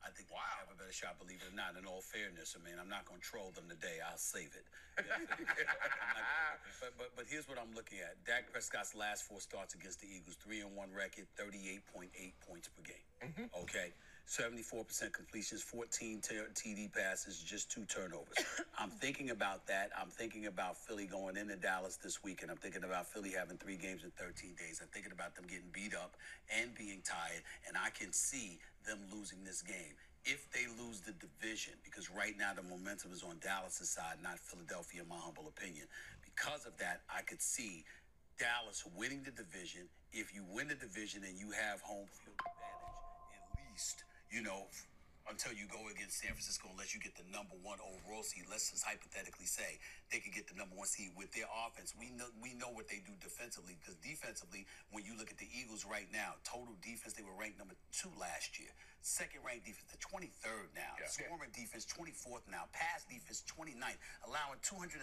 I think wow. they have a better shot, believe it or not. In all fairness, I mean, I'm not going to troll them today. I'll save it. but, but but here's what I'm looking at. Dak Prescott's last four starts against the Eagles, three and one record, 38.8 points per game. Mm-hmm. Okay. 74% completions, 14 t- TD passes, just two turnovers. I'm thinking about that. I'm thinking about Philly going into Dallas this week, and I'm thinking about Philly having three games in 13 days. I'm thinking about them getting beat up and being tired, and I can see them losing this game. If they lose the division, because right now the momentum is on Dallas' side, not Philadelphia, in my humble opinion. Because of that, I could see Dallas winning the division. If you win the division and you have home field advantage, at least you know, until you go against San Francisco, unless you get the number one overall seed. Let's just hypothetically say they could get the number one seed with their offense. We know we know what they do defensively because defensively, when you look at the Eagles right now, total defense they were ranked number two last year. Second ranked defense, the 23rd now. Yeah. Scoring defense, 24th now. Pass defense, 29th, allowing 278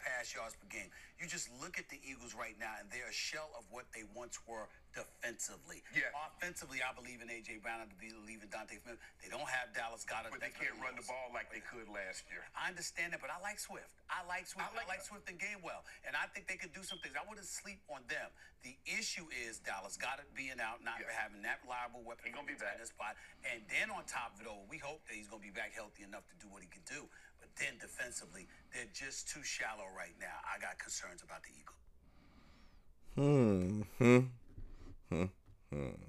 pass yards per game. You just look at the Eagles right now, and they're a shell of what they once were defensively. Yeah. Offensively, I believe in A.J. Brown. I believe in Donta Smith. They don't have Dallas Goedert. But they can't run the ball like they could last year. I understand that, but I like Swift. I like Swift. I like, I like Swift and Gainwell. And I think they could do some things. I wouldn't sleep on them. The issue is Dallas Goedert being out, not yeah. having that reliable weapon. He's going to be back. In spot. And then on top of it all, we hope that he's going to be back healthy enough to do what he can do. But then defensively, they're just too shallow right now. I got concerns about the Eagles. Hmm. Hmm. Hmm. Hmm.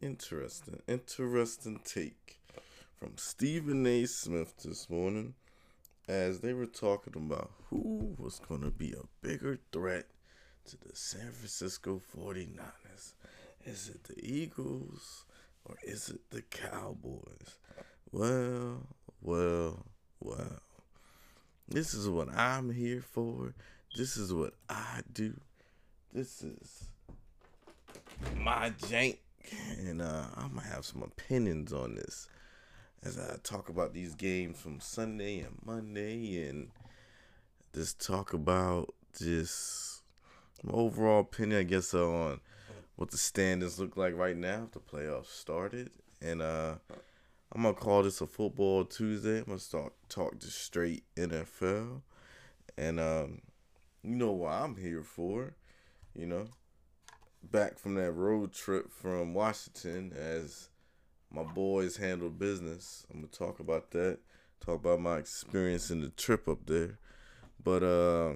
Interesting. Interesting take from Stephen A. Smith this morning as they were talking about who was going to be a bigger threat to the San Francisco 49ers. Is it the Eagles or is it the Cowboys? Well, well, well. This is what I'm here for. This is what I do. This is my jank. And uh, I'm going to have some opinions on this as I talk about these games from Sunday and Monday and just talk about just my overall opinion, I guess, on what the standings look like right now the playoffs started. And uh, I'm gonna call this a football Tuesday. I'm gonna start talk just straight NFL. And um, you know what I'm here for, you know. Back from that road trip from Washington as my boys handle business. I'm gonna talk about that. Talk about my experience in the trip up there. But uh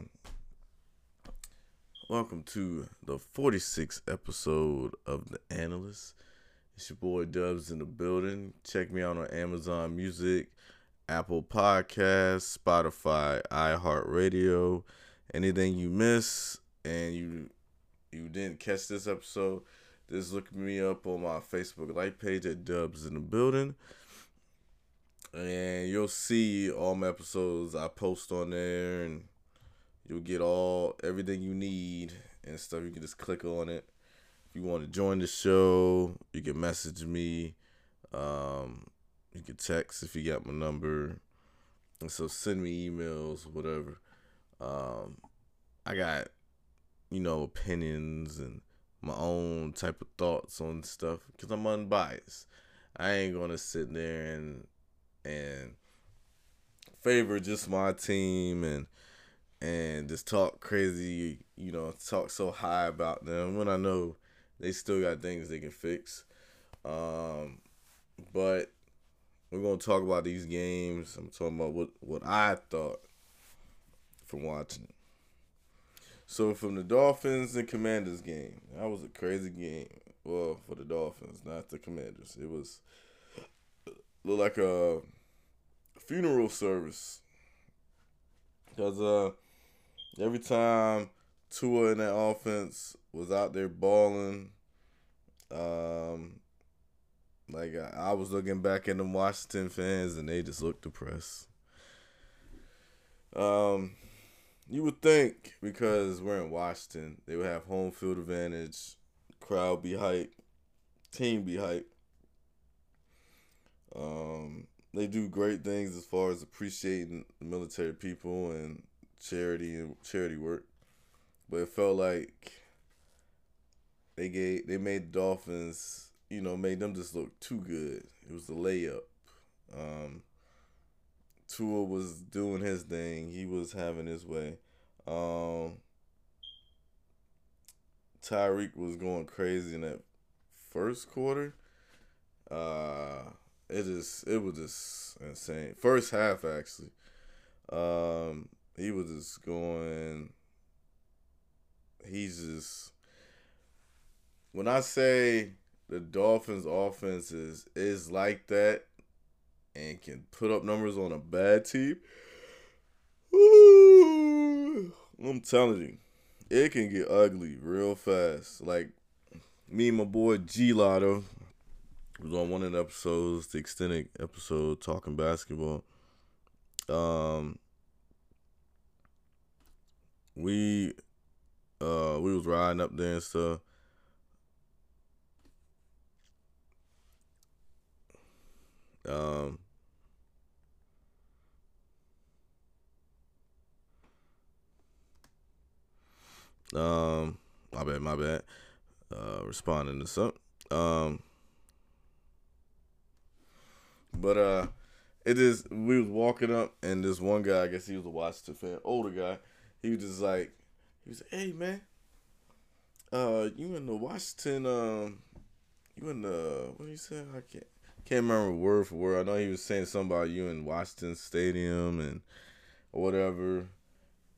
welcome to the 46th episode of The Analyst. It's your boy Dubs in the building. Check me out on Amazon Music, Apple Podcasts, Spotify, iHeartRadio. Anything you miss and you you didn't catch this episode, just look me up on my Facebook like page at Dubs in the building. And you'll see all my episodes I post on there and you'll get all everything you need and stuff. You can just click on it. If you want to join the show, you can message me. Um, you can text if you got my number. And so send me emails, whatever. Um, I got, you know, opinions and my own type of thoughts on stuff because I'm unbiased. I ain't gonna sit there and and favor just my team and and just talk crazy, you know, talk so high about them when I know they still got things they can fix. Um, but we're gonna talk about these games. I'm talking about what what I thought from watching. So from the Dolphins and Commanders game, that was a crazy game. Well, for the Dolphins, not the Commanders. It was looked like a funeral service. Cause uh, every time Tua in that offense was out there balling, um, like I, I was looking back at them Washington fans and they just looked depressed. Um, you would think because we're in Washington, they would have home field advantage, crowd be hype, team be hype. Um, they do great things as far as appreciating the military people and charity and charity work, but it felt like they gave they made the Dolphins you know, made them just look too good. It was the layup. Um, Tua was doing his thing. He was having his way. Um, Tyreek was going crazy in that first quarter. Uh, it just it was just insane. First half actually. Um, he was just going. He's just. When I say the Dolphins' offense is is like that, and can put up numbers on a bad team. I'm telling you, it can get ugly real fast. Like me and my boy G Lotto was on one of the episodes, the extended episode talking basketball. Um we uh we was riding up there and stuff. Um Um, my bad, my bad. Uh, responding to something. Um, but uh, it is. We was walking up, and this one guy, I guess he was a Washington fan, older guy. He was just like, he was, hey man, uh, you in the Washington, um, you in the what do you say? I can't can't remember word for word. I know he was saying something about you in Washington Stadium and whatever,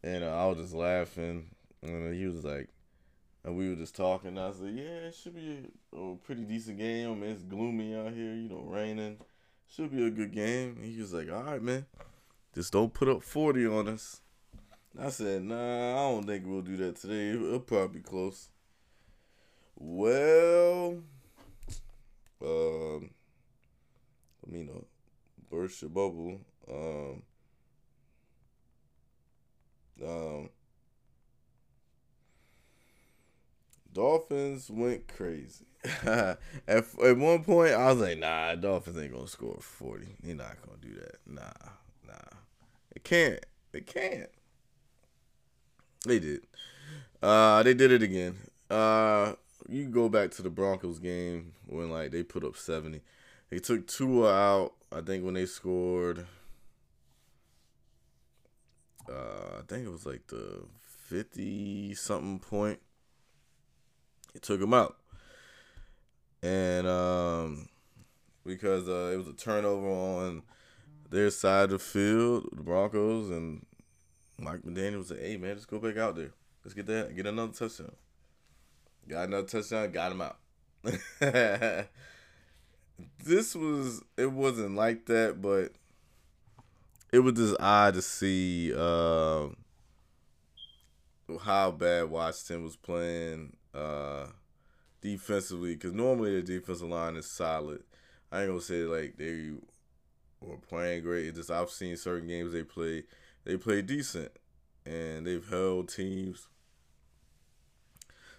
and uh, I was just laughing. And he was like, and we were just talking. I said, yeah, it should be a, a, pretty decent game. I mean, it's gloomy out here, you know, raining. Should be a good game. And he was like, all right, man, just don't put up 40 on us. I said, nah, I don't think we'll do that today. It'll probably be close. Well, um, let me know. Burst your bubble. Um, um, Dolphins went crazy. at, at one point, I was like, nah, Dolphins ain't going to score 40. They're not going to do that. Nah, nah. They can't. They can't. They did. Uh, they did it again. Uh, you go back to the Broncos game when like they put up 70. They took Tua out, I think when they scored uh, I think it was like the 50 something point It took him out. And um, because uh, it was a turnover on their side of the field, the Broncos, and Mike McDaniel said, "Hey man, let's go back out there. Let's get that, get another touchdown." Got another touchdown, got him out. this was it wasn't like that, but it was just odd to see uh, how bad Washington was playing uh, defensively because normally the defensive line is solid. I ain't gonna say like they were playing great. It's just I've seen certain games they play they play decent and they've held teams.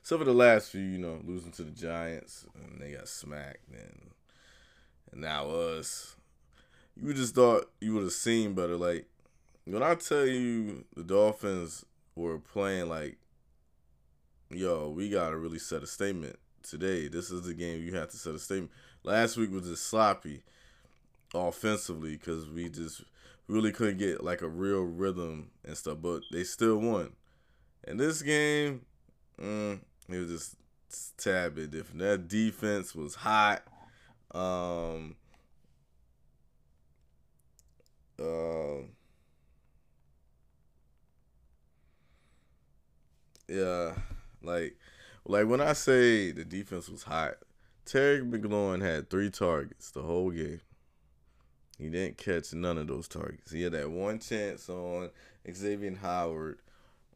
So for the last few, you know, losing to the Giants and they got smacked and and now us. You just thought you would have seen better. Like when I tell you the Dolphins were playing like yo, we gotta really set a statement today. This is the game you have to set a statement. Last week was just sloppy offensively because we just really couldn't get like a real rhythm and stuff, but they still won. And this game, mm, it was just tad bit different. That defense was hot. Um, uh, yeah, like, like when I say the defense was hot, Terry McLaurin had three targets the whole game. He didn't catch none of those targets. He had that one chance on Xavier Howard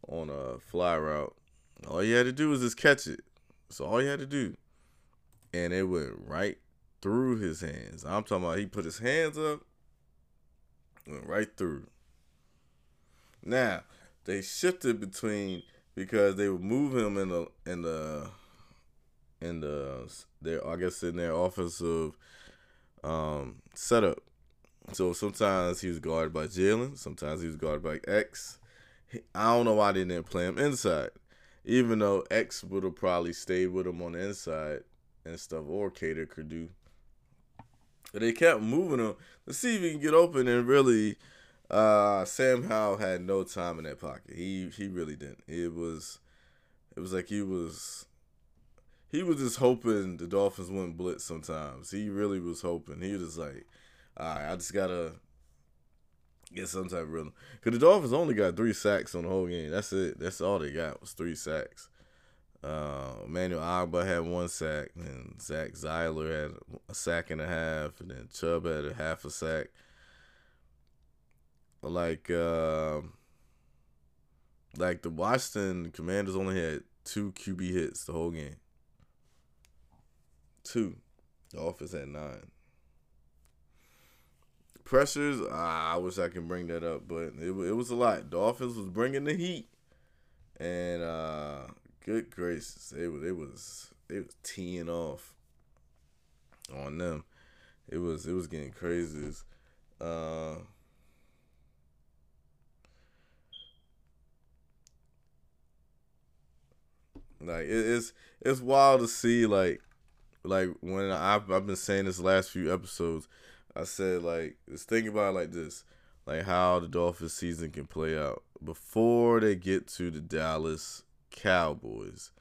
on a fly route. All he had to do was just catch it. That's all he had to do. And it went right through his hands. I'm talking about he put his hands up, went right through. Now, they shifted between because they would move him in the in the in the their I guess in their offensive um, setup. So sometimes he was guarded by Jalen, sometimes he was guarded by X. I don't know why they didn't play him inside, even though X would have probably stayed with him on the inside and stuff, or Kader could do. But they kept moving him Let's see if he can get open, and really, uh, Sam Howell had no time in that pocket. He he really didn't. It was, it was like he was, he was just hoping the Dolphins wouldn't blitz. Sometimes he really was hoping. He was like, all right, I just gotta get some type of rhythm. Cause the Dolphins only got three sacks on the whole game. That's it. That's all they got was three sacks. Uh, Emmanuel Ogbah had one sack, and Zach Sieler had a sack and a half, and then Chubb had a half a sack. Like, uh, like the Washington Commanders only had two QB hits the whole game. Two. The Dolphins had nine. Pressures, I wish I can bring that up, but it, it was a lot. Dolphins was bringing the heat, and uh, good gracious, it was it was it was teeing off on them. It was it was getting crazy. Uh, like it, it's it's wild to see like like when I've I've been saying this last few episodes. I said like just think about like this, like how the Dolphins season can play out before they get to the Dallas Cowboys.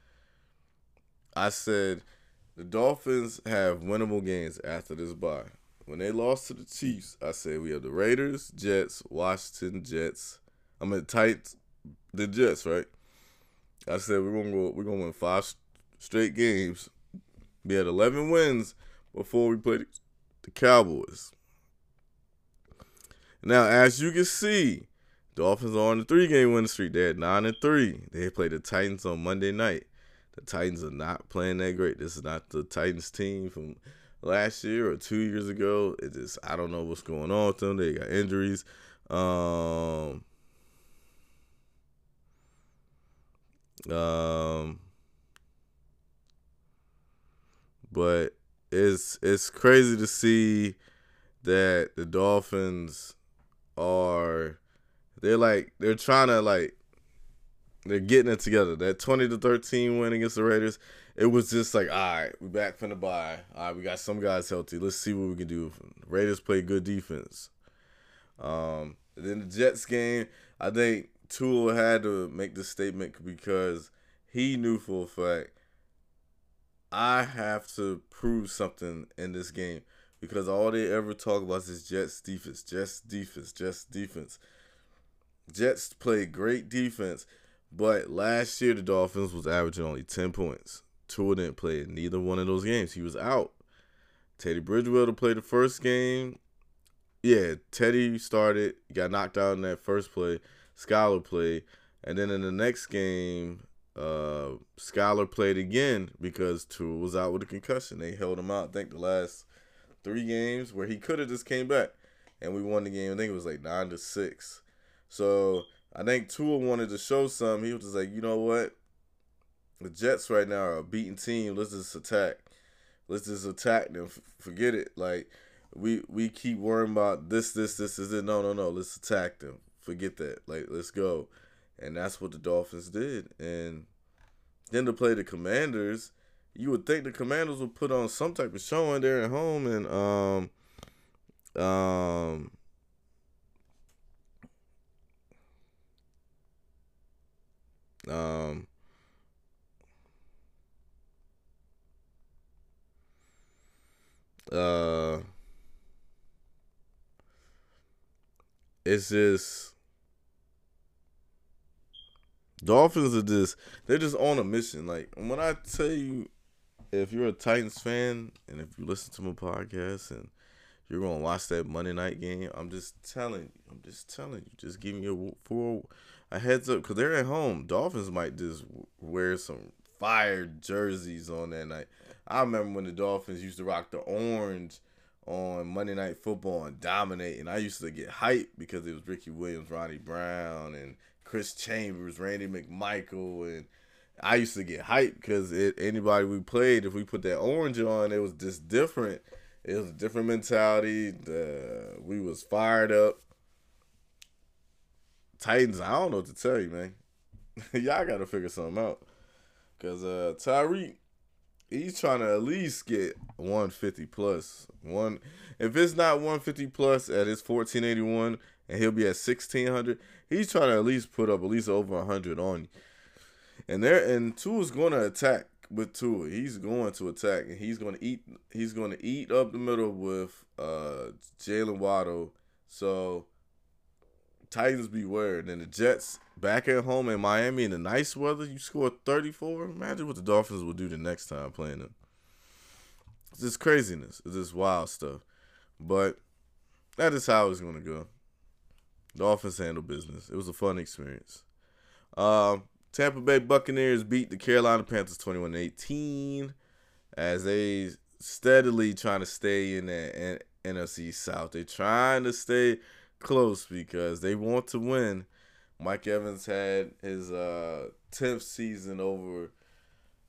I said the Dolphins have winnable games after this bye. When they lost to the Chiefs, I said we have the Raiders, Jets, Washington Jets. I'm mean, Titans, the Jets, right? I said we're gonna go. We're gonna win five straight games. We had eleven wins before we played the Cowboys. Now, as you can see, Dolphins are on the three game winning streak. They're at nine and three. They played the Titans on Monday night. The Titans are not playing that great. This is not the Titans team from last year or two years ago. It just I don't know what's going on with them. They got injuries. Um, um, but it's it's crazy to see that the Dolphins are they're like they're trying to like they're getting it together. That twenty to thirteen win against the Raiders, it was just like, all right, we back from the bye. All right, we got some guys healthy. Let's see what we can do. Raiders play good defense. Um, then the Jets game, I think Tua had to make this statement because he knew for a fact I have to prove something in this game because all they ever talk about is Jets defense, Jets defense, Jets defense. Jets played great defense, but last year the Dolphins was averaging only 10 points. Tua didn't play in neither one of those games. He was out. Teddy Bridgewater played the first game. Yeah, Teddy started, got knocked out in that first play. Skylar played. And then in the next game, uh, Skylar played again because Tua was out with a concussion. They held him out, I think, the last three games where he could have just came back. And we won the game. I think it was like 9 to 6. So I think Tua wanted to show some. He was just like, you know what? The Jets right now are a beaten team. Let's just attack. Let's just attack them. Forget it. Like we we keep worrying about this, this, this, is it. No, no, no. Let's attack them. Forget that. Like let's go. And that's what the Dolphins did. And then to play the Commanders, you would think the Commanders would put on some type of show showing there at home and um um um uh it's just Dolphins are just they're just on a mission. Like when I tell you if you're a Titans fan and if you listen to my podcast and you're gonna watch that Monday night game, I'm just telling you, I'm just telling you, just giving you a a heads up because they're at home. Dolphins might just wear some fire jerseys on that night. I remember when the Dolphins used to rock the orange on Monday Night Football and dominate, and I used to get hyped because it was Ricky Williams, Ronnie Brown, and Chris Chambers, Randy McMichael, and I used to get hyped because it anybody we played, if we put that orange on, it was just different. It was a different mentality. The we was fired up. Titans, I don't know what to tell you, man. Y'all got to figure something out. Cause uh Tyreek, he's trying to at least get 150 plus. One if it's not 150 plus at his 1481 and he'll be at 1600, he's trying to at least put up at least over 100 on you. And there and Tua's going to attack with Tua. He's going to attack and he's going to eat he's to eat up the middle with uh Jaylen Waddle. So Titans beware. And then the Jets back at home in Miami in the nice weather, you score 34. Imagine what the Dolphins will do the next time playing them. It's just craziness. It's just wild stuff. But that is how it's going to go. Dolphins handle business. It was a fun experience. Um, Tampa Bay Buccaneers beat the Carolina Panthers 21 18 as they steadily trying to stay in the NFC South. They're trying to stay close because they want to win. Mike Evans had his uh, 10th season over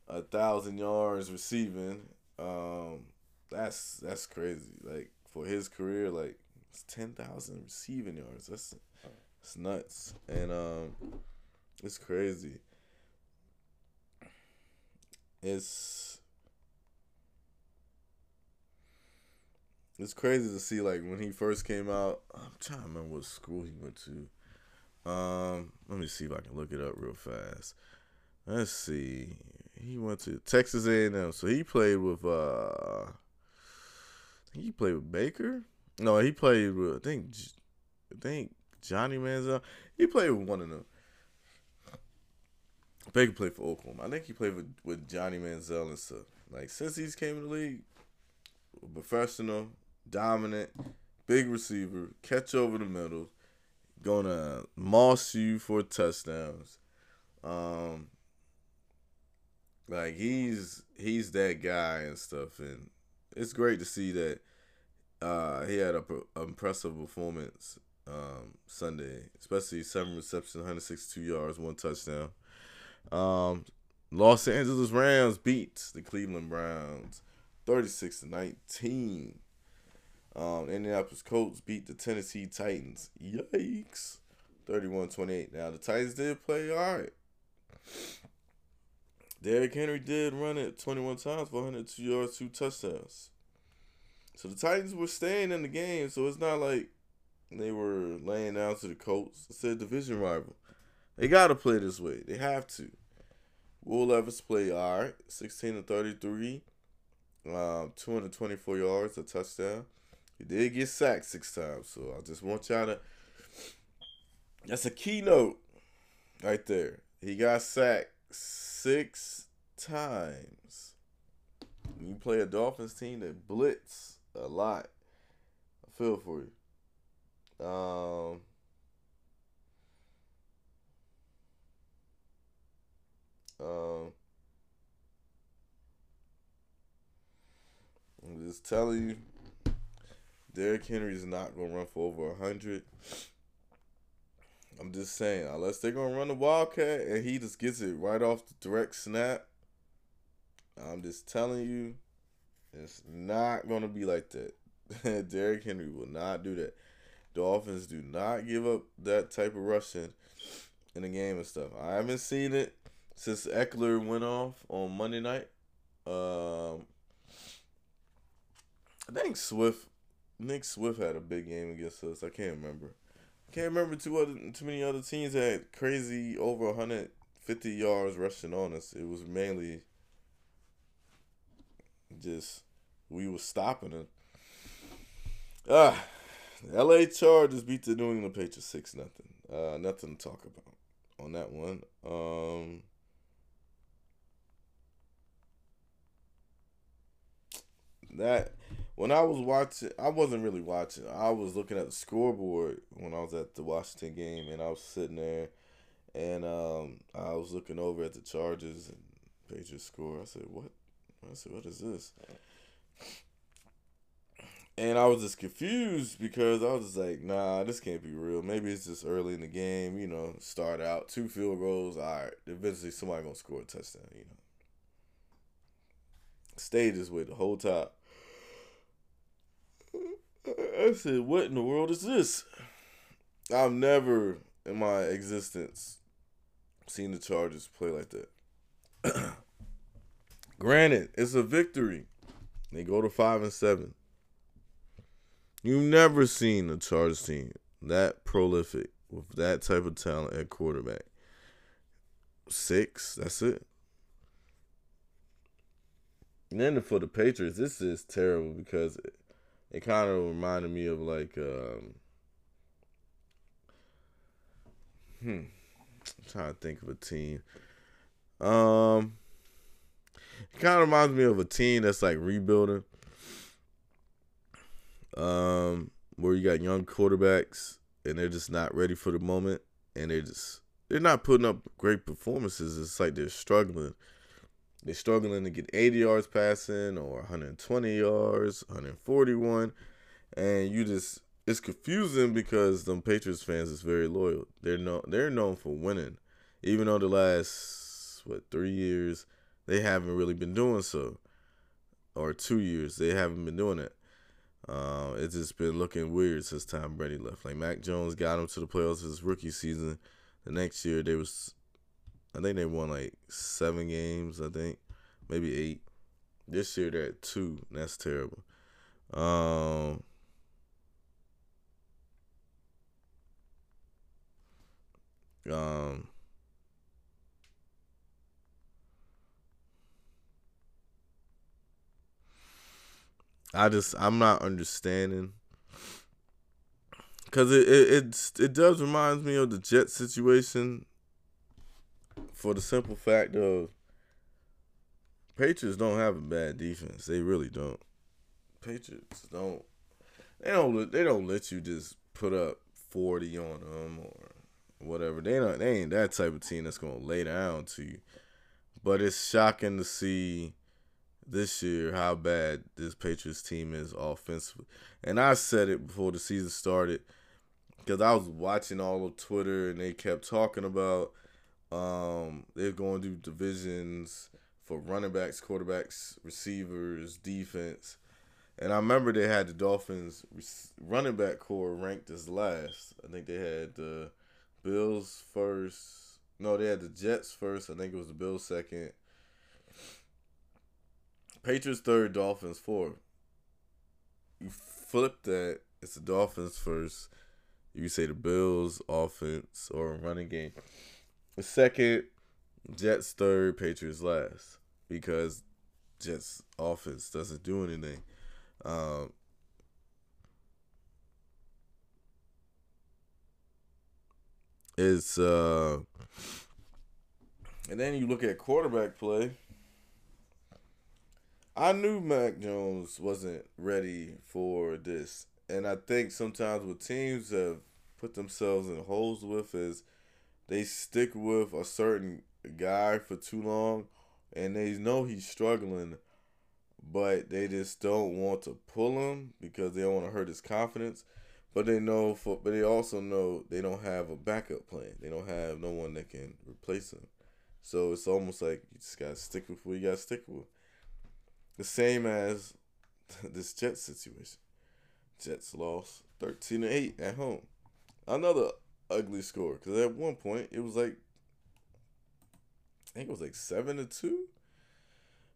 a thousand yards receiving. Um, that's that's crazy. Like for his career, like ten thousand receiving yards. That's it's nuts, and um, it's crazy. It's it's crazy to see like when he first came out. I'm trying to remember what school he went to. Um, let me see if I can look it up real fast. Let's see. He went to Texas A&M, so he played with uh, he played with Baker. No, he played with I think I think Johnny Manziel. He played with one of them. Baker played for Oklahoma. I think he played with, with Johnny Manziel and stuff. Like since he's came in the league, professional, dominant, big receiver, catch over the middle, gonna moss you for touchdowns. Um, like he's he's that guy and stuff, and it's great to see that uh, he had a, a impressive performance um, Sunday, especially seven receptions, 162 yards, one touchdown. Um, Los Angeles Rams beat the Cleveland Browns 36 to 19. Um, Indianapolis Colts beat the Tennessee Titans. Yikes. 31 28. Now, the Titans did play all right. Derrick Henry did run it 21 times for 102 yards, two touchdowns. So the Titans were staying in the game, so it's not like they were laying down to the Colts. It's a division rival. They got to play this way. They have to. Will Levis play all right, 16 to 33, um, 224 yards, a touchdown. He did get sacked six times, so I just want y'all to. That's a keynote right there. He got sacked six times. You play a Dolphins team that blitz a lot. I feel for you. Um, um, I'm just telling you, Derrick Henry is not gonna run for over hundred. I'm just saying, unless they're gonna run the Wildcat and he just gets it right off the direct snap. I'm just telling you, it's not gonna be like that. Derrick Henry will not do that. Dolphins do not give up that type of rushing in the game and stuff. I haven't seen it since Ekeler went off on Monday night. Um, I think Swift, Nick Swift had a big game against us. I can't remember. I can't remember too other too many other teams had crazy over 150 yards rushing on us. It was mainly just we were stopping them. Ah, L.A. Chargers beat the New England Patriots six nothing. Uh, nothing to talk about on that one. Um, that when I was watching, I wasn't really watching. I was looking at the scoreboard when I was at the Washington game, and I was sitting there, and um, I was looking over at the Chargers and Patriots score. I said, "What?" I said, "What is this?" And I was just confused because I was just like, "Nah, this can't be real. Maybe it's just early in the game. You know, start out two field goals. All right, eventually somebody gonna score a touchdown. You know." Stayed this way the whole time. I said, "What in the world is this?" I've never in my existence seen the Chargers play like that. Granted, it's a victory. They go to five and seven. You've never seen a Chargers team that prolific with that type of talent at quarterback. Six, that's it. And then for the Patriots, this is terrible because it, it kind of reminded me of like, um, hmm, I'm trying to think of a team. Um, it kind of reminds me of a team that's like rebuilding. Um, where you got young quarterbacks and they're just not ready for the moment, and they're just they're not putting up great performances. It's like they're struggling. They're struggling to get 80 yards passing or 120 yards, 141, and you just it's confusing because them Patriots fans is very loyal. They're known they're known for winning, even though the last what three years they haven't really been doing so, or two years they haven't been doing it. Uh, it's just been looking weird since Tom Brady left. Like Mac Jones got him to the playoffs his rookie season. The next year they was, I think they won like seven games. I think maybe eight. This year they're at two. that's terrible. Um, um, I just I'm not understanding because it, it it it does remind me of the Jet situation. For the simple fact of Patriots don't have a bad defense, they really don't. Patriots don't. They don't. They don't let you just put up forty on them or whatever. They don't. They ain't that type of team that's gonna lay down to you. But it's shocking to see this year how bad this Patriots team is offensively. And I said it before the season started because I was watching all of Twitter and they kept talking about um, they're going to do divisions for running backs, quarterbacks, receivers, defense. And I remember they had the Dolphins running back core ranked as last. I think they had the Bills first. No, they had the Jets first. I think it was the Bills second. Patriots third, Dolphins fourth. You flip that, it's the Dolphins first. You say the Bills offense or running game. The second, Jets third, Patriots last. Because Jets offense doesn't do anything. Um, it's uh and then you look at quarterback play. I knew Mac Jones wasn't ready for this. And I think sometimes what teams have put themselves in holes with is they stick with a certain guy for too long and they know he's struggling, but they just don't want to pull him because they don't want to hurt his confidence. But they know for but they also know they don't have a backup plan. They don't have no one that can replace him. So it's almost like you just gotta stick with what you gotta stick with. The same as this Jets situation. Jets lost 13 to 8 at home. Another ugly score because at one point it was like I think it was like 7 to 2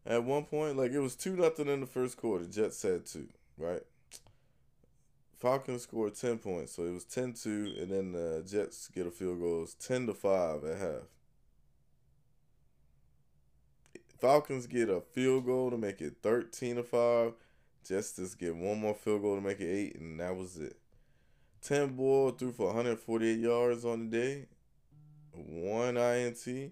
at one point like it was 2 nothing in the first quarter. Jets had 2, right? Falcons scored 10 points, so it was 10-2 and then the Jets get a field goal. It was 10 to 5 at half. Falcons get a field goal to make it 13 to 5. Justice get one more field goal to make it 8, and that was it. Tim Boyle threw for 148 yards on the day, one INT.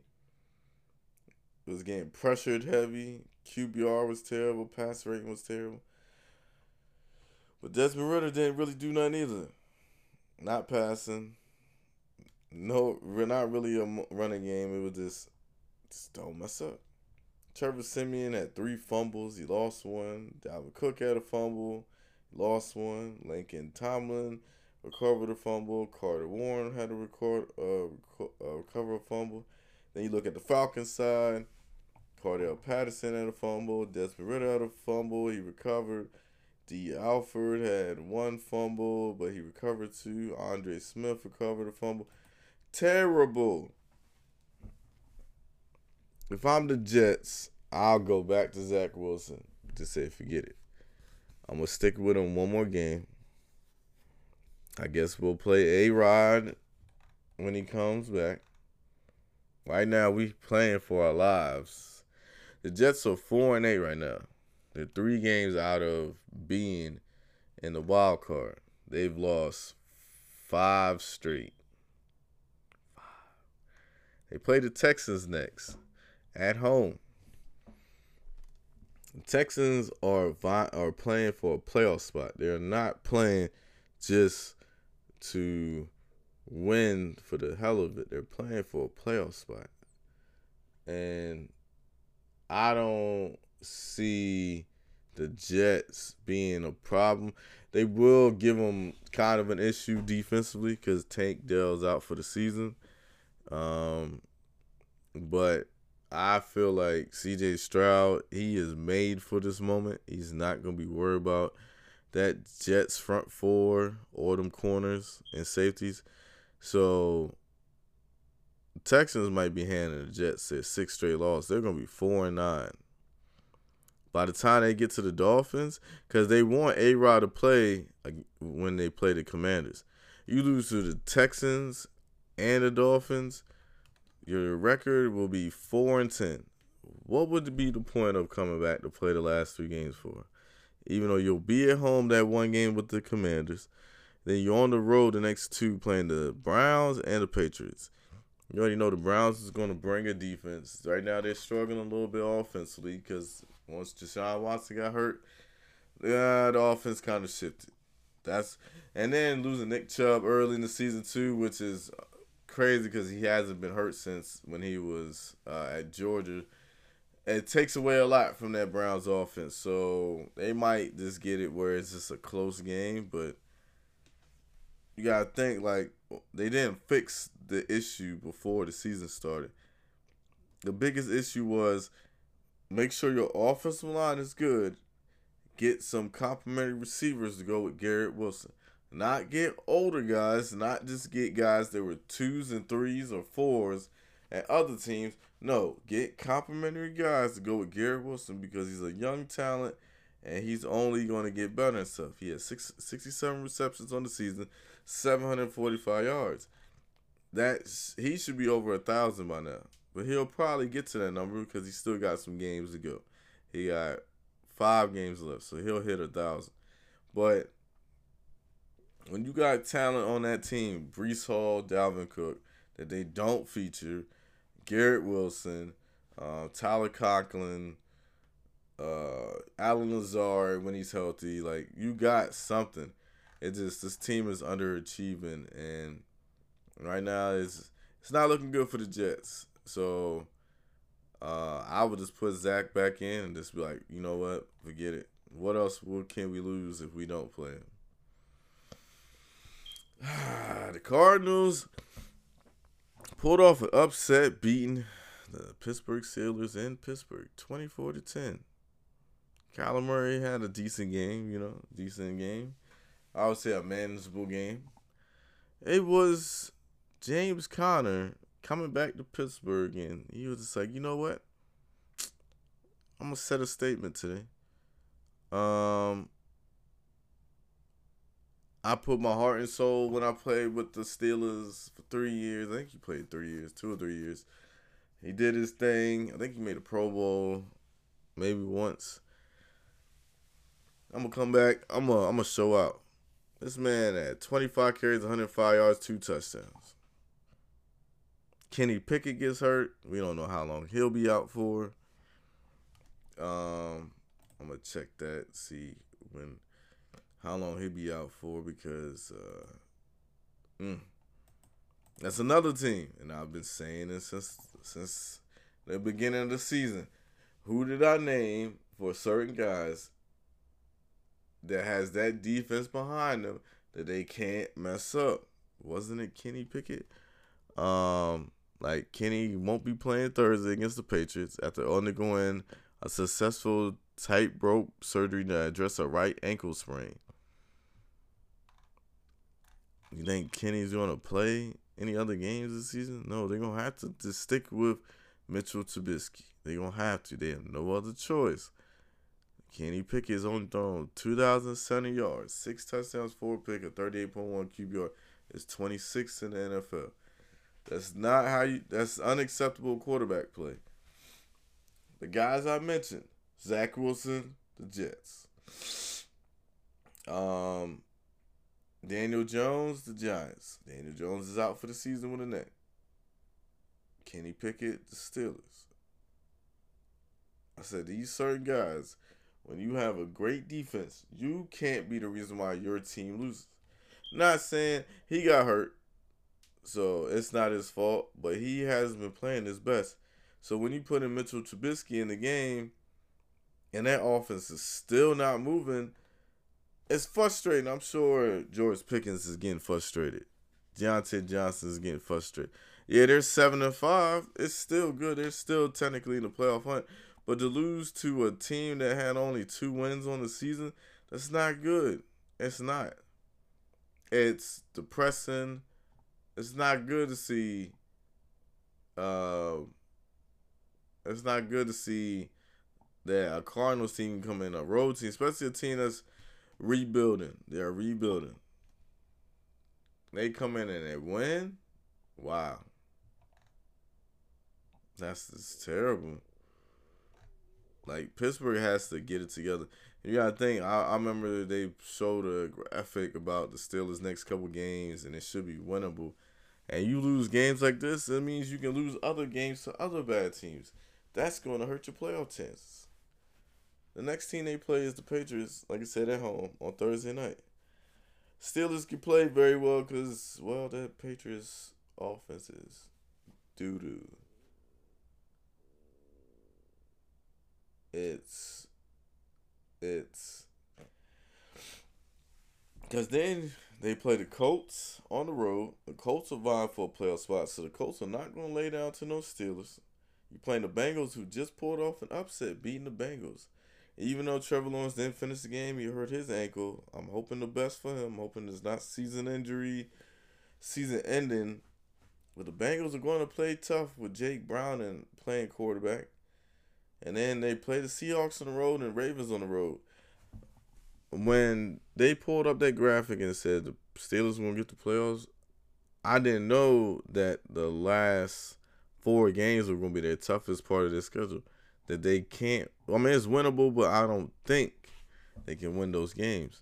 Was getting pressured heavy. QBR was terrible. Pass rating was terrible. But Desmond Ridder didn't really do nothing either. Not passing. No, we're not really a running game. It was just, just don't mess up. Trevor Simeon had three fumbles. He lost one. Dalvin Cook had a fumble. He lost one. Lincoln Tomlin recovered a fumble. Carter Warren had to record uh, uh, recover a fumble. Then you look at the Falcons side. Cordarrelle Patterson had a fumble. Ridder had a fumble. He recovered. Dee Alford had one fumble, but he recovered two. Andre Smith recovered a fumble. Terrible if I'm the Jets, I'll go back to Zach Wilson to say forget it. I'm gonna stick with him one more game. I guess we'll play A Rod when he comes back. Right now we playing for our lives. The Jets are four and eight right now. They're three games out of being in the wild card. They've lost five straight. They play the Texans next at home. The Texans are are playing for a playoff spot. They're not playing just to win for the hell of it. They're playing for a playoff spot. And I don't see the Jets being a problem. They will give them kind of an issue defensively because Tank Dell's out for the season. Um, but I feel like CJ Stroud, he is made for this moment. He's not going to be worried about that Jets front four or them corners and safeties. So Texans might be handing the Jets at six straight losses. They're going to be four and nine. By the time they get to the Dolphins, because they want A Rod to play when they play the Commanders. You lose to the Texans and the Dolphins, your record will be four and ten. What would be the point of coming back to play the last three games for? Even though you'll be at home that one game with the Commanders, then you're on the road the next two playing the Browns and the Patriots. You already know the Browns is going to bring a defense. Right now they're struggling a little bit offensively because once Deshaun Watson got hurt, yeah, the offense kind of shifted. That's and then losing Nick Chubb early in the season too, which is crazy because he hasn't been hurt since when he was uh, at Georgia. It takes away a lot from that Browns offense, so they might just get it where it's just a close game. But you gotta think like they didn't fix the issue before the season started. The biggest issue was make sure your offensive line is good. Get some complimentary receivers to go with Garrett Wilson. Not get older guys, not just get guys that were twos and threes or fours at other teams. No, get complimentary guys to go with Garrett Wilson because he's a young talent and he's only going to get better and stuff. He has six, 67 receptions on the season, 745 yards. That he should be over a thousand by now, but he'll probably get to that number because he still got some games to go. He got five games left, so he'll hit a thousand. But when you got talent on that team, Breece Hall, Dalvin Cook, that they don't feature, Garrett Wilson, uh, Tyler Conklin, uh, Allen Lazard when he's healthy, like you got something. It just this team is underachieving, and right now it's it's not looking good for the Jets. So uh, I would just put Zach back in and just be like, you know what, forget it. What else can we lose if we don't play him? the Cardinals pulled off an upset beating the Pittsburgh Steelers in Pittsburgh, 24 to 10. Kyler Murray had a decent game, you know, decent game. I would say a manageable game. It was James Conner coming back to Pittsburgh, and he was just like, you know what? I'm gonna set a statement today. Um, I put my heart and soul when I played with the Steelers for three years. I think he played three years, two or three years. He did his thing. I think he made a Pro Bowl, maybe once. I'm gonna come back. I'm gonna I'm gonna show out. This man at 25 carries, 105 yards, two touchdowns. Kenny Pickett gets hurt. We don't know how long he'll be out for. Um, I'm gonna check that. See when how long he'll be out for because uh, mm, that's another team, and I've been saying this since since the beginning of the season. Who did I name for certain guys that has that defense behind them that they can't mess up? Wasn't it Kenny Pickett? Um, like Kenny won't be playing Thursday against the Patriots after undergoing a successful tightrope surgery to address a right ankle sprain. You think Kenny's gonna play any other games this season? No, they're gonna have to just stick with Mitchell Trubisky. They're going to have to. They have no other choice. Kenny Pickett is only thrown 2,070 yards, six touchdowns, four pick, a 38.1 QBR. It's 26 in the NFL. That's not how you. That's unacceptable quarterback play. The guys I mentioned, Zach Wilson, the Jets. Um, Daniel Jones, the Giants. Daniel Jones is out for the season with a neck. Kenny Pickett, the Steelers. I said these certain guys, when you have a great defense, you can't be the reason why your team loses. Not saying he got hurt, so it's not his fault, but he hasn't been playing his best. So when you put in Mitchell Trubisky in the game, and that offense is still not moving, it's frustrating. I'm sure George Pickens is getting frustrated. Diontae Johnson is getting frustrated. Yeah, they're seven and five. It's still good. They're still technically in the playoff hunt. But to lose to a team that had only two wins on the season, that's not good. It's not. It's depressing. It's not good to see. Uh, it's not good to see that a Cardinals team come in a road team, especially a team that's rebuilding. They're rebuilding. They come in and they win. Wow. That's just terrible. Like Pittsburgh has to get it together. You gotta think. I, I remember they showed a graphic about the Steelers' next couple games, and it should be winnable. And you lose games like this, it means you can lose other games to other bad teams. That's going to hurt your playoff chances. The next team they play is the Patriots, like I said, at home on Thursday night. Steelers can play very well because, well, that Patriots offense is doo doo. It's, it's, because then they play the Colts on the road. The Colts are vying for a playoff spot, so the Colts are not going to lay down to no Steelers. You playing the Bengals, who just pulled off an upset, beating the Bengals. Even though Trevor Lawrence didn't finish the game, he hurt his ankle. I'm hoping the best for him. I'm hoping it's not season injury, season ending. But the Bengals are going to play tough with Jake Browning playing quarterback. And then they play the Seahawks on the road and Ravens on the road. When they pulled up that graphic and said the Steelers won't get the playoffs, I didn't know that the last four games were going to be their toughest part of their schedule that they can't. I mean, it's winnable, but I don't think they can win those games.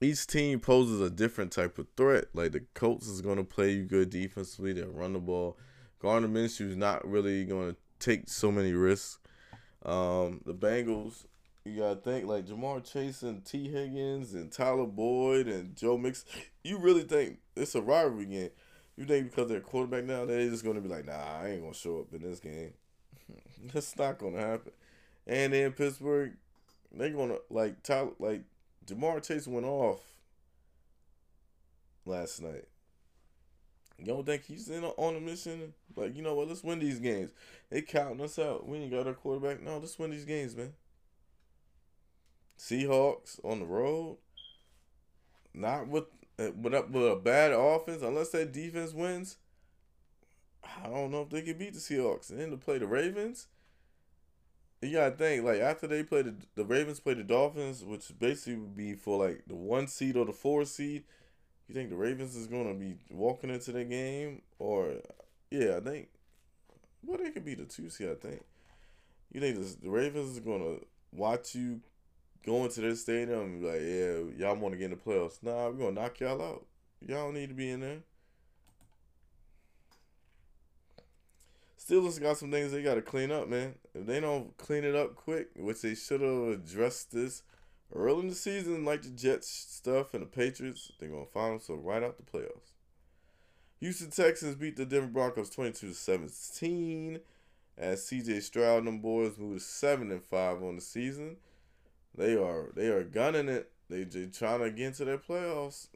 Each team poses a different type of threat. Like the Colts is going to play you good defensively. They'll run the ball. Gardner Minshew is not really going to take so many risks. Um, the Bengals, you gotta think like Ja'Marr Chase and Tee Higgins and Tyler Boyd and Joe Mix. You really think it's a rivalry game? You think because they're quarterback now, they're just gonna be like, nah, I ain't gonna show up in this game. That's not gonna happen. And then Pittsburgh, they gonna like Tyler, like Ja'Marr Chase went off last night. You don't think he's in a, on a mission? Like, you know what? Let's win these games. They counting us out. We ain't got our quarterback. No, let's win these games, man. Seahawks on the road. Not with eh, with up with a bad offense, unless that defense wins. I don't know if they can beat the Seahawks. And then to play the Ravens, you gotta think like after they play the the Ravens play the Dolphins, which basically would be for like the one seed or the four seed. You think the Ravens is gonna be walking into the game, or yeah, I think. Well, they could be the two seed. I think. You think the, the Ravens is gonna watch you go into their stadium and be like, yeah, y'all want to get in the playoffs? Nah, we're gonna knock y'all out. Y'all don't need to be in there. Steelers got some things they got to clean up, man. If they don't clean it up quick, which they should have addressed this early in the season, like the Jets stuff and the Patriots, they're gonna find themselves right out the playoffs. Houston Texans beat the Denver Broncos twenty two to seventeen. As CJ Stroud and them boys moved seven and five on the season. They are they are gunning it. They just trying to get into their playoffs.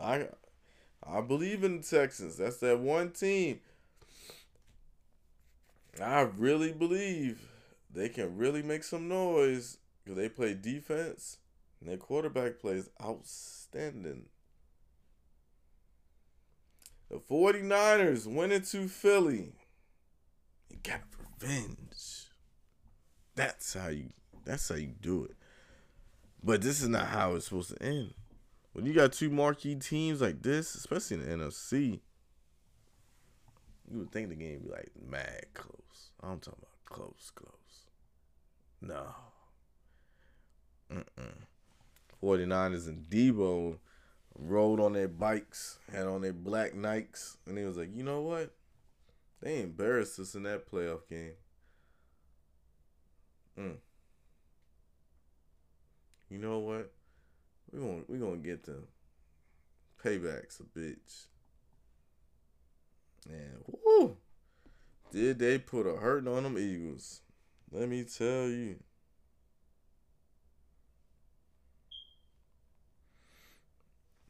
I I believe in the Texans. That's that one team I really believe they can really make some noise because they play defense and their quarterback plays outstanding. The 49ers went into Philly and got revenge. That's how you that's how you do it. But this is not how it's supposed to end. When you got two marquee teams like this, especially in the NFC, you would think the game would be like mad close. I'm talking about close, close. No. Mm-mm. 49ers and Deebo rode on their bikes, had on their black Nikes, and he was like, you know what? They embarrassed us in that playoff game. Mm. You know what? We gonna we gonna get them paybacks a bitch. And whoo, did they put a hurting on them Eagles? Let me tell you.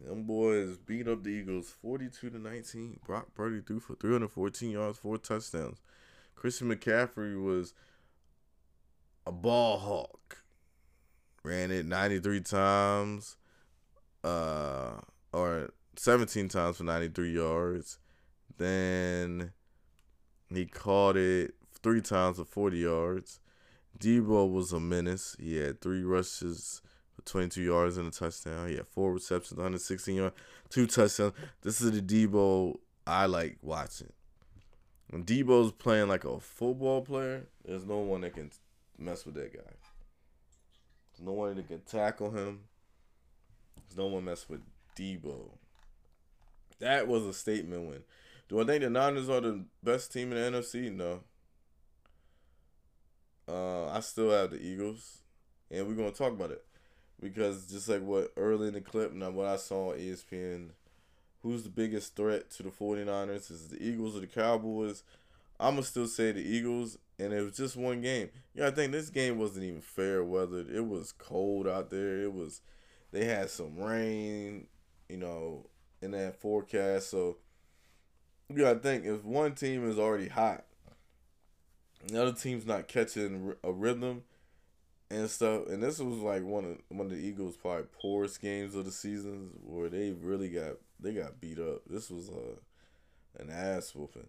Them boys beat up the Eagles 42 to 19. Brock Purdy threw for 314 yards, four touchdowns. Christian McCaffrey was a ball hawk. Ran it 93 times, uh, or 17 times for 93 yards. Then he caught it three times for 40 yards. Deebo was a menace. He had three rushes for 22 yards and a touchdown. He had four receptions, 116 yards, two touchdowns. This is the Deebo I like watching. When Deebo's playing like a football player, there's no one that can mess with that guy. There's no one that can tackle him. There's no one mess with Deebo. That was a statement win. Do I think the Niners are the best team in the NFC? No. Uh, I still have the Eagles, and we're gonna talk about it because just like what early in the clip, now what I saw on ESPN, who's the biggest threat to the 49ers? Is the Eagles or the Cowboys? I'm gonna still say the Eagles, and it was just one game. Yeah, I think this game wasn't even fair weather. It was cold out there. It was, they had some rain, you know, in that forecast. So you gotta think if one team is already hot the other team's not catching a rhythm and stuff. And this was like one of one of the Eagles' probably poorest games of the season, where they really got they got beat up. This was a an ass whooping.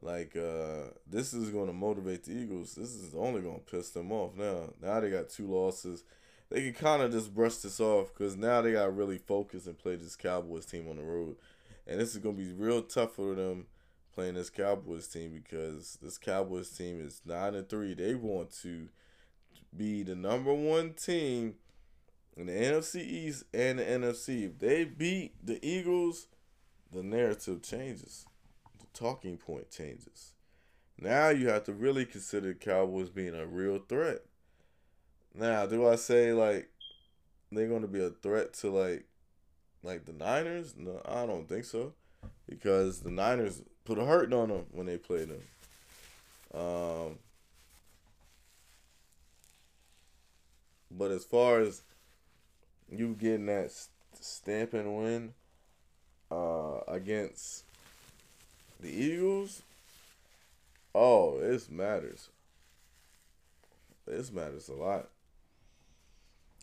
Like uh, this is going to motivate the Eagles. This is only going to piss them off now. Now they got two losses. They can kind of just brush this off because now they got to really focus and play this Cowboys team on the road, and this is going to be real tough for them playing this Cowboys team because this Cowboys team is nine and three. They want to be the number one team in the NFC East and the NFC. If they beat the Eagles, the narrative changes. The talking point changes. Now you have to really consider Cowboys being a real threat. Now, do I say like they're going to be a threat to like like the Niners? No, I don't think so. Because the Niners put a hurting on them when they played them. Um, but as far as you getting that stamping win uh, against the Eagles, oh, this matters. This matters a lot.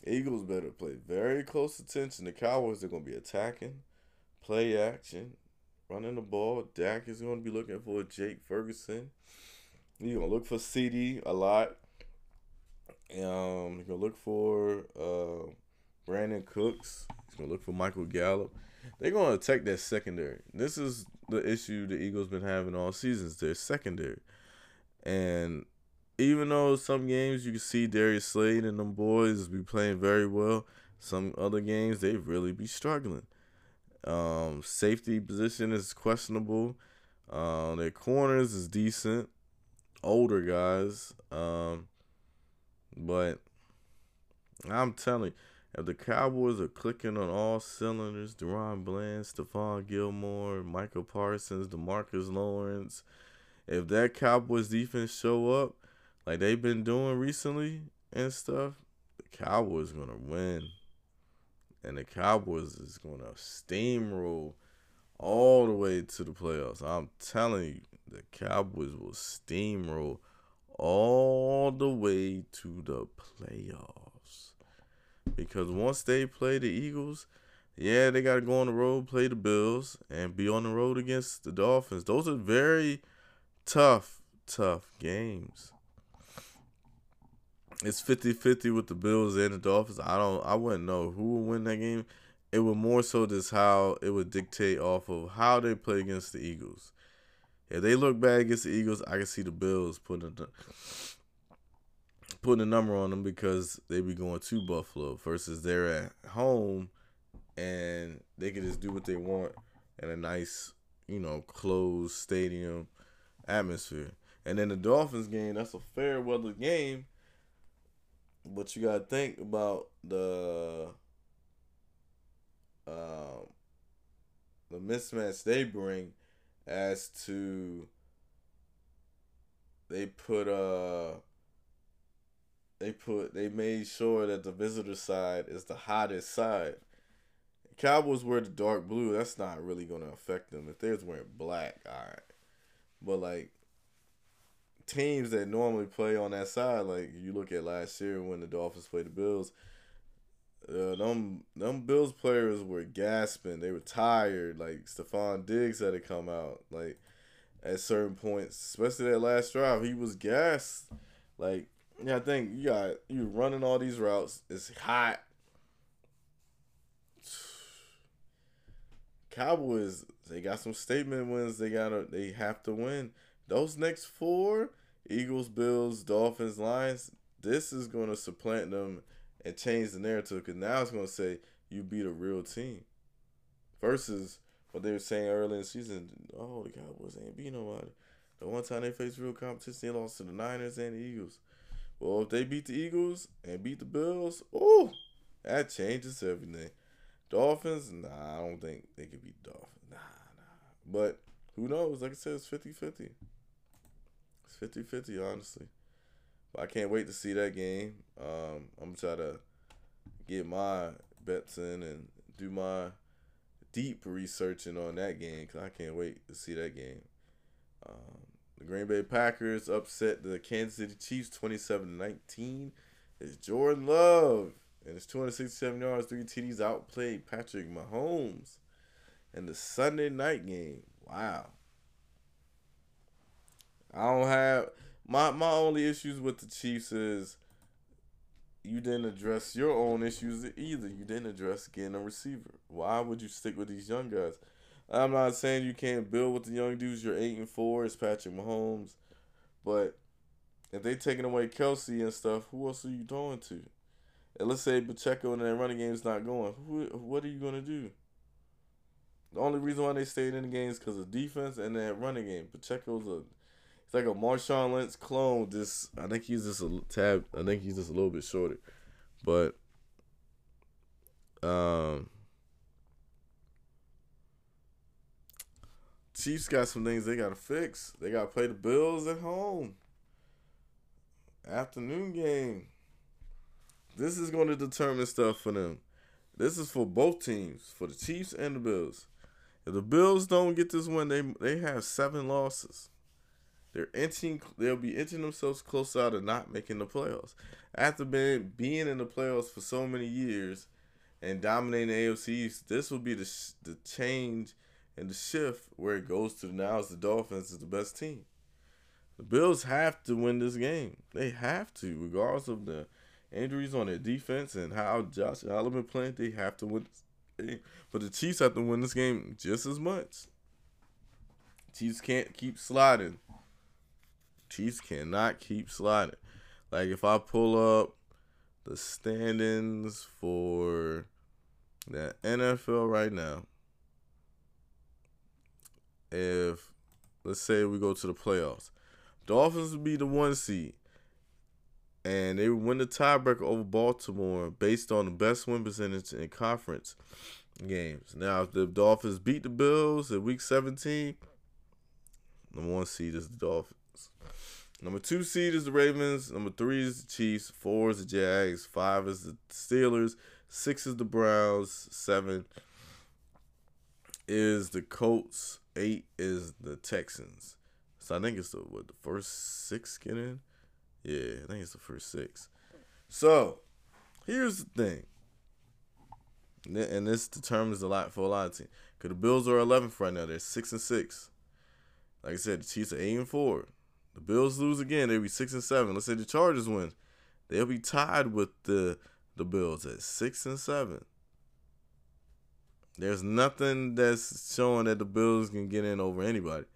Eagles better play very close attention. The Cowboys are going to be attacking, play action, running the ball. Dak is going to be looking for Jake Ferguson. He's going to look for CeeDee a lot. Um, he's going to look for uh, Brandin Cooks. He's going to look for Michael Gallup. They're going to attack that secondary. This is the issue the Eagles been having all seasons. Their secondary. And even though some games you can see Darius Slay and them boys be playing very well, some other games they really be struggling. Um, safety position is questionable. Uh, their corners is decent. Older guys. Um, but I'm telling you, if the Cowboys are clicking on all cylinders, DaRon Bland, Stephon Gilmore, Micah Parsons, DeMarcus Lawrence, if that Cowboys defense show up like they've been doing recently and stuff, the Cowboys gonna win and the Cowboys is to steamroll all the way to the playoffs. I'm telling you, the Cowboys will steamroll all the way to the playoffs. Because once they play the Eagles, yeah, they got to go on the road, play the Bills, and be on the road against the Dolphins. Those are very tough tough games. It's 50-50 with the Bills and the Dolphins. I don't I wouldn't know who would win that game. It would more so just how it would dictate off of how they play against the Eagles. If they look bad against the Eagles, I can see the Bills putting a, putting a number on them because they be going to Buffalo versus they're at home and they can just do what they want in a nice, you know, closed stadium atmosphere. And then the Dolphins game, that's a fair weather game. But you gotta think about the um, the mismatch they bring as to they put uh they put they made sure that the visitor side is the hottest side. Cowboys wear the dark blue. That's not really gonna affect them. If they're wearing black, all right. But like teams that normally play on that side, like you look at last year when the Dolphins played the Bills, uh, them them Bills players were gasping. They were tired. Like Stefon Diggs had to come out. Like at certain points, especially that last drive, he was gassed. Like yeah, I think you got you running all these routes. It's hot. Cowboys, they got some statement wins. They gotta they have to win. Those next four, Eagles, Bills, Dolphins, Lions, this is gonna supplant them and change the narrative because now it's gonna say you beat a real team. Versus what they were saying early in the season, oh the Cowboys ain't beat nobody. The one time they faced real competition, they lost to the Niners and the Eagles. Well, if they beat the Eagles and beat the Bills, oh, that changes everything. Dolphins, nah, I don't think they could beat Dolphins. Nah, nah. But who knows? Like I said, it's 50 50. It's 50 50, honestly. But I can't wait to see that game. Um, I'm try to get my bets in and do my deep researching on that game because I can't wait to see that game. Um, the Green Bay Packers upset the Kansas City Chiefs 27 19. It's Jordan Love and it's 267 yards, three TDs outplayed Patrick Mahomes in the Sunday night game. Wow. I don't have my my only issues with the Chiefs is you didn't address your own issues either. You didn't address getting a receiver. Why would you stick with these young guys? I'm not saying you can't build with the young dudes. You're eight and four. It's Patrick Mahomes, but if they taking away Kelce and stuff, who else are you throwing to? And let's say Pacheco and that running game is not going. Who, what are you gonna do? The only reason why they stayed in the game is because of defense and that running game. Pacheco's a it's like a Marshawn Lynch clone. Just I think he's just a tab. I think he's just a little bit shorter, but um, Chiefs got some things they got to fix. They got to play the Bills at home. Afternoon game. This is going to determine stuff for them. This is for both teams, for the Chiefs and the Bills. If the Bills don't get this win, they they have seven losses. They're inching. They'll be inching themselves closer out of not making the playoffs. After being being in the playoffs for so many years and dominating the East, this will be the the change and the shift where it goes to now is the Dolphins is the best team. The Bills have to win this game. They have to, regardless of the injuries on their defense and how Josh Allen been playing. They have to win this game. But the Chiefs have to win this game just as much. Chiefs can't keep sliding. Chiefs cannot keep sliding. Like if I pull up the standings for the NFL right now, if let's say we go to the playoffs, Dolphins would be the one seed, and they win the tiebreaker over Baltimore based on the best win percentage in conference games. Now, if the Dolphins beat the Bills in Week 17, the one seed is the Dolphins. Number two seed is the Ravens. Number three is the Chiefs. Four is the Jags. Five is the Steelers. Six is the Browns. Seven is the Colts. Eight is the Texans. So I think it's the what the first six get in. Yeah, I think it's the first six. So here's the thing, and this determines a lot for a lot of teams. Cause the Bills are 11th right now. They're six and six. Like I said, the Chiefs are eight and four. The Bills lose again, they'll be six and seven. Let's say the Chargers win, they'll be tied with the the Bills at six and seven. There's nothing that's showing that the Bills can get in over anybody.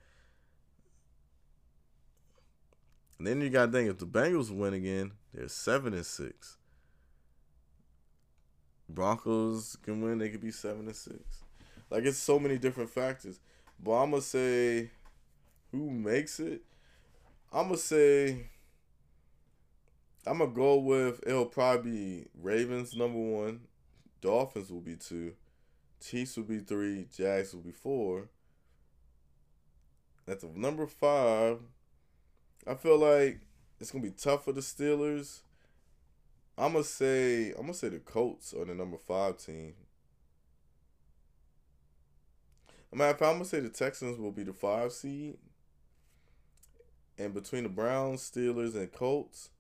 And then you got to think if the Bengals win again, they're seven and six. Broncos can win, they could be seven and six. Like it's so many different factors. But I'm gonna say who makes it. I'm gonna say I'm gonna go with it'll probably be Ravens number one, Dolphins will be two, Chiefs will be three, Jags will be four. At the number five, I feel like it's gonna be tough for the Steelers. I'm gonna say I'm gonna say the Colts are the number five team. I of fact, I'm gonna say the Texans will be the five seed. And between the Browns, Steelers, and Colts,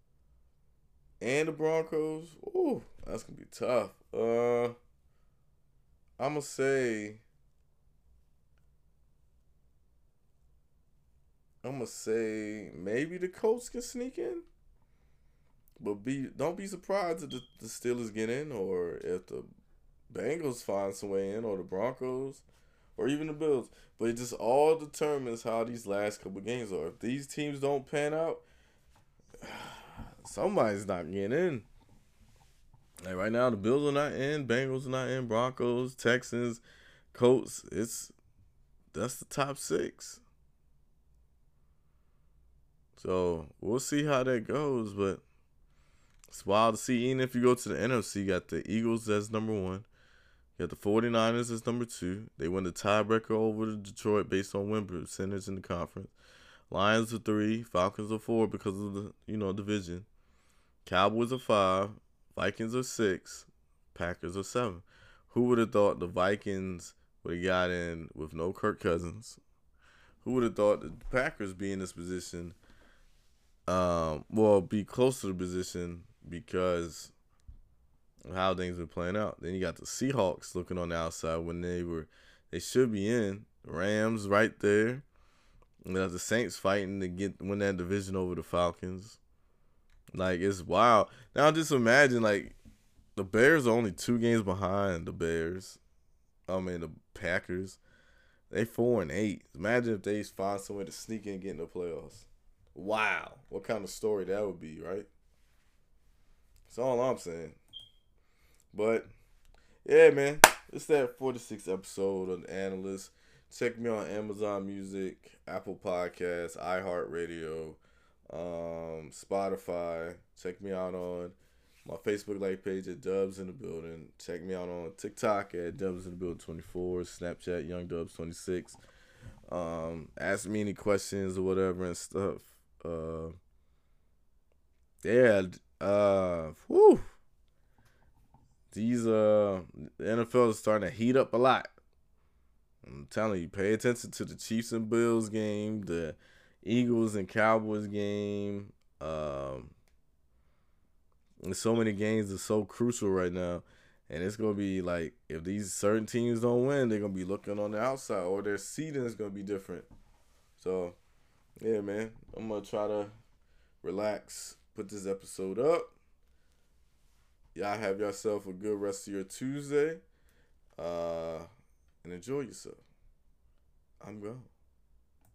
and the Broncos, ooh, that's gonna be tough. Uh, I'm gonna say. I'm gonna say maybe the Colts can sneak in, but be don't be surprised if the, the Steelers get in or if the Bengals find some way in or the Broncos or even the Bills. But it just all determines how these last couple games are. If these teams don't pan out, somebody's not getting in. Like right now, the Bills are not in, Bengals are not in, Broncos, Texans, Colts. It's that's the top six. So we'll see how that goes, but it's wild to see. Even if you go to the NFC, you got the Eagles as number one. You the 49ers as number two. They win the tiebreaker over the Detroit based on win percentage in the conference. Lions are three, Falcons are four because of the you know division. Cowboys are five, Vikings are six, Packers are seven. Who would have thought the Vikings would have got in with no Kirk Cousins? Who would have thought the Packers be in this position? Um, well, be close to the position because how things been playing out. Then you got the Seahawks looking on the outside when they were they should be in. Rams right there. You got the Saints fighting to get win that division over the Falcons. Like it's wild. Now just imagine like the Bears are only two games behind the Bears. I mean the Packers. They four and eight. Imagine if they find some way to sneak in and get in the playoffs. Wow. What kind of story that would be, right? That's all I'm saying. But yeah, man, it's that 46th episode of the Analyst. Check me on Amazon Music, Apple Podcasts, iHeartRadio, um, Spotify. Check me out on my Facebook like page at Dubs in the Building. Check me out on TikTok at Dubs in the Building 24, Snapchat Young Dubs 26. Um, ask me any questions or whatever and stuff. Uh, yeah, uh, whew these uh the NFL is starting to heat up a lot. I'm telling you, pay attention to the Chiefs and Bills game, the Eagles and Cowboys game. Um, and so many games are so crucial right now, and it's gonna be like if these certain teams don't win, they're gonna be looking on the outside, or their seeding is gonna be different. So, yeah, man, I'm gonna try to relax, put this episode up y'all have yourself a good rest of your Tuesday. Uh, and enjoy yourself. I'm gone.